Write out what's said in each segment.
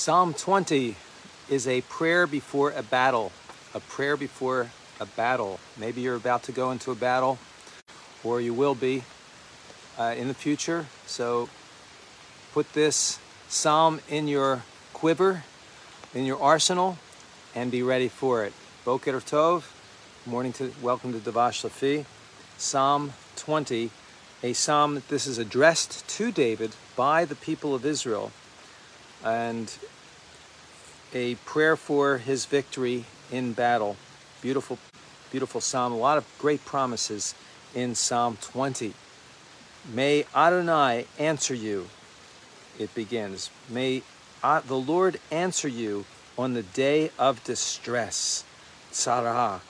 Psalm 20 is a prayer before a battle. A prayer before a battle. Maybe you're about to go into a battle, or you will be uh, in the future. So put this psalm in your quiver, in your arsenal, and be ready for it. Boker Tov, morning to welcome to Davash Lafi. Psalm 20, a psalm that this is addressed to David by the people of Israel and a prayer for his victory in battle. Beautiful, beautiful psalm. A lot of great promises in Psalm 20. May Adonai answer you, it begins. May the Lord answer you on the day of distress. Tzara,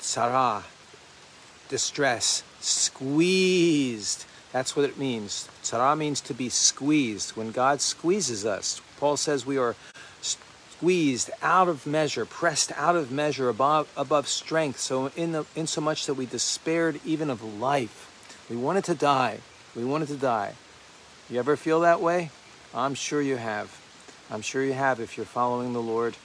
Tzara, distress, squeezed. That's what it means. Tzara means to be squeezed. When God squeezes us, Paul says we are squeezed out of measure, pressed out of measure, above above strength. So in the in so much that we despaired even of life. We wanted to die. We wanted to die. You ever feel that way? I'm sure you have. I'm sure you have if you're following the Lord.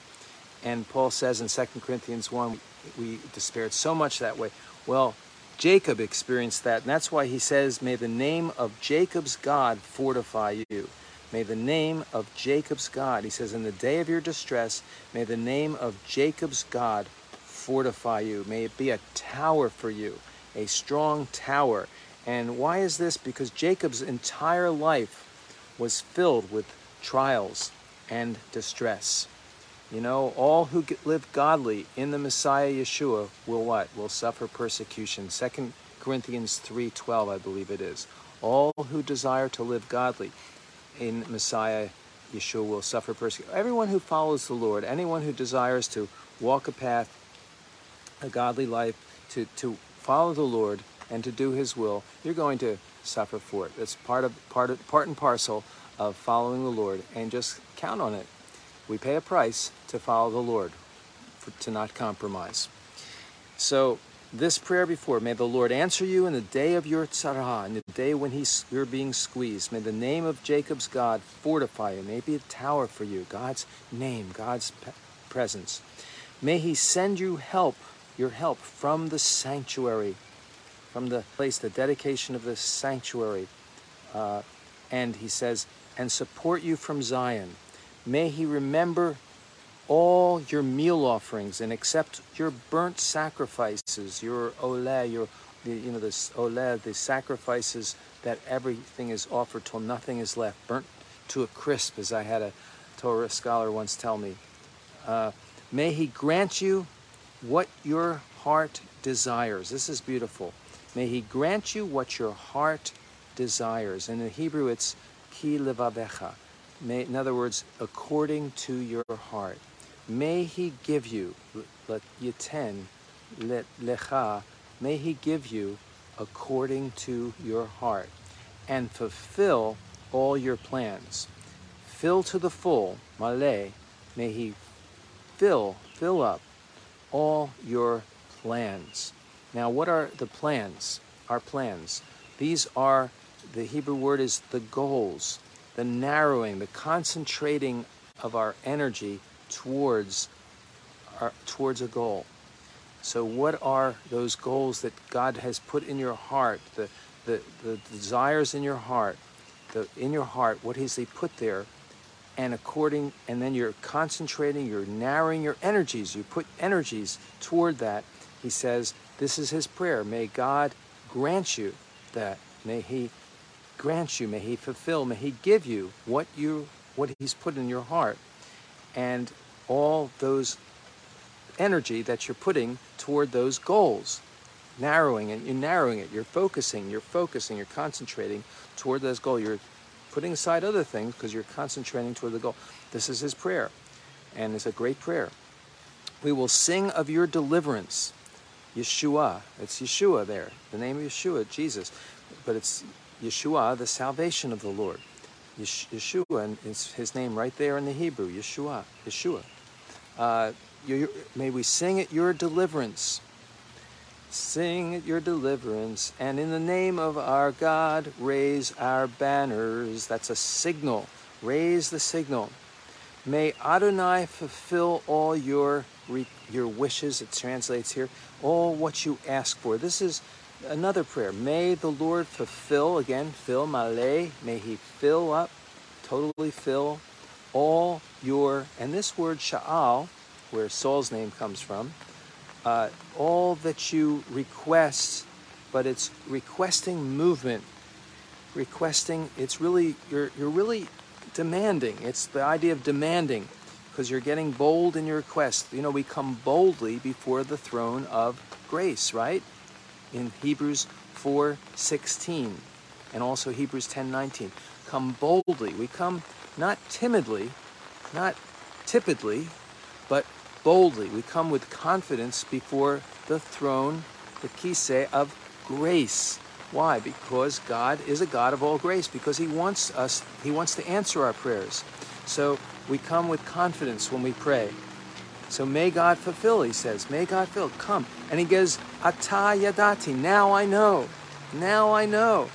And Paul says in 2 Corinthians 1, we despaired so much that way. Well, Jacob experienced that, and that's why he says, May the name of Jacob's God fortify you. May the name of Jacob's God, he says, in the day of your distress, may the name of Jacob's God fortify you. May it be a tower for you, a strong tower. And why is this? Because Jacob's entire life was filled with trials and distress. You know, all who live godly in the Messiah Yeshua will what? Will suffer persecution. 2 Corinthians 3:12, I believe it is. All who desire to live godly in Messiah Yeshua will suffer persecution. Everyone who follows the Lord, anyone who desires to walk a path, a godly life, to, to follow the Lord and to do his will, you're going to suffer for it. It's part of part of part and parcel of following the Lord and just count on it. We pay a price to follow the Lord, for, to not compromise. So this prayer before, may the Lord answer you in the day of your tzara, in the day when he's, you're being squeezed. May the name of Jacob's God fortify you. May be a tower for you, God's name, God's presence. May he send you help, your help from the sanctuary, from the place, the dedication of the sanctuary. Uh, and he says, and support you from Zion. May he remember all your meal offerings and accept your burnt sacrifices, your oleh, your the, you know this oleh, the sacrifices that everything is offered till nothing is left, burnt to a crisp, as I had a Torah scholar once tell me. Uh, may he grant you what your heart desires. This is beautiful. May he grant you what your heart desires. In the Hebrew, it's ki levavecha May, in other words, according to your heart. May he give you, let yiten, let lecha, may he give you according to your heart and fulfill all your plans. Fill to the full, male, may he fill, fill up all your plans. Now, what are the plans? Our plans. These are, the Hebrew word is the goals the narrowing, the concentrating of our energy towards our, towards a goal. So, what are those goals that God has put in your heart? The, the, the desires in your heart, the in your heart, what has He put there? And according, and then you're concentrating, you're narrowing your energies. You put energies toward that. He says, this is His prayer. May God grant you that. May He grant you, may He fulfill, may He give you what you what He's put in your heart, and all those energy that you're putting toward those goals, narrowing and you're narrowing it. You're focusing, you're focusing, you're concentrating toward those goal. You're putting aside other things because you're concentrating toward the goal. This is His prayer, and it's a great prayer. We will sing of your deliverance. Yeshua, it's Yeshua there, the name of Yeshua, Jesus, but it's Yeshua, the salvation of the Lord. Yeshua, and it's his name right there in the Hebrew, Yeshua, Yeshua. Uh, may we sing at your deliverance. Sing at your deliverance, and in the name of our God, raise our banners. That's a signal. Raise the signal. May Adonai fulfill all your your wishes. It translates here all what you ask for. This is another prayer. May the Lord fulfill again, fill male. May He fill up, totally fill all your. And this word sha'al, where Saul's name comes from, uh, all that you request, but it's requesting movement. Requesting. It's really you're you're really demanding. It's the idea of demanding because you're getting bold in your request. You know, we come boldly before the throne of grace, right? In Hebrews 4:16 and also Hebrews 10:19. Come boldly. We come not timidly, not tipidly, but boldly. We come with confidence before the throne, the kise of grace. Why? Because God is a God of all grace, because He wants us, He wants to answer our prayers. So we come with confidence when we pray. So may God fulfill, he says. May God fill. Come. And he goes, Ata Yadati. Now I know. Now I know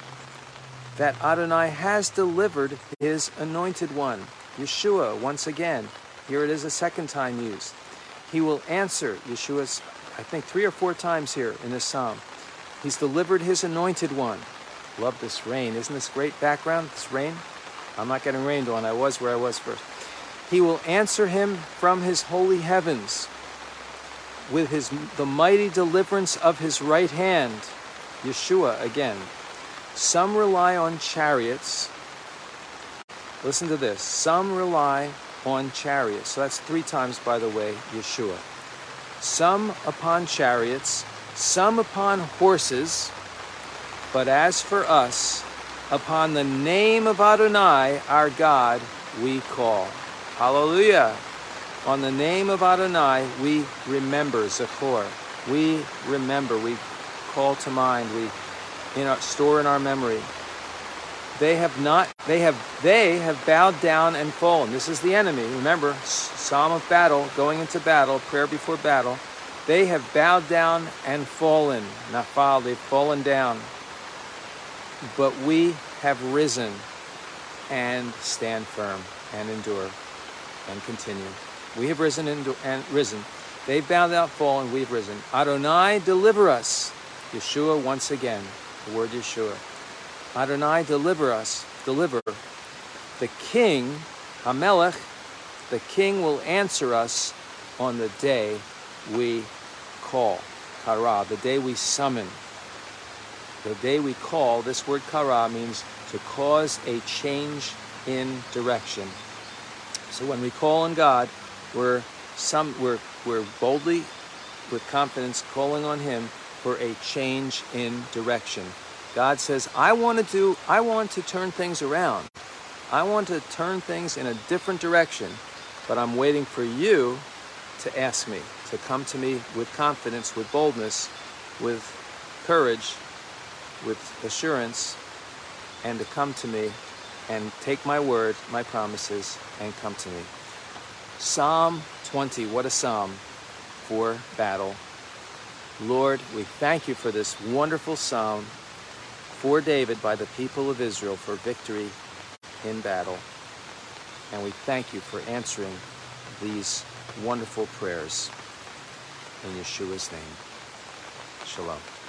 that Adonai has delivered his anointed one, Yeshua, once again. Here it is a second time used. He will answer Yeshua's, I think, three or four times here in this psalm. He's delivered his anointed one. Love this rain. Isn't this great background? This rain? I'm not getting rained on. I was where I was first. He will answer him from his holy heavens with his the mighty deliverance of his right hand. Yeshua again. Some rely on chariots. Listen to this. Some rely on chariots. So that's three times, by the way, Yeshua. Some upon chariots, some upon horses, but as for us, upon the name of Adonai, our God, we call. Hallelujah. On the name of Adonai, we remember Zachor. We remember, we call to mind, we in our, store in our memory. They have not, they have, they have bowed down and fallen. This is the enemy. Remember, Psalm of battle, going into battle, prayer before battle. They have bowed down and fallen. Nafal, they've fallen down. But we have risen and stand firm and endure and continue. We have risen and, and risen. They've bowed down, fallen, we've risen. Adonai, deliver us. Yeshua once again, the word Yeshua. Adonai, deliver us, deliver. The king, Hamelech, the king will answer us on the day we call. Kara, the day we summon. The day we call, this word kara means to cause a change in direction. So when we call on God, we're some we're we're boldly with confidence calling on him for a change in direction. God says, I want to do, I want to turn things around. I want to turn things in a different direction, but I'm waiting for you to ask me, to come to me with confidence, with boldness, with courage, with assurance, and to come to me and take my word, my promises, and come to me. Psalm 20, what a psalm for battle. Lord, we thank you for this wonderful psalm for David by the people of Israel for victory in battle. And we thank you for answering these wonderful prayers in Yeshua's name. Shalom.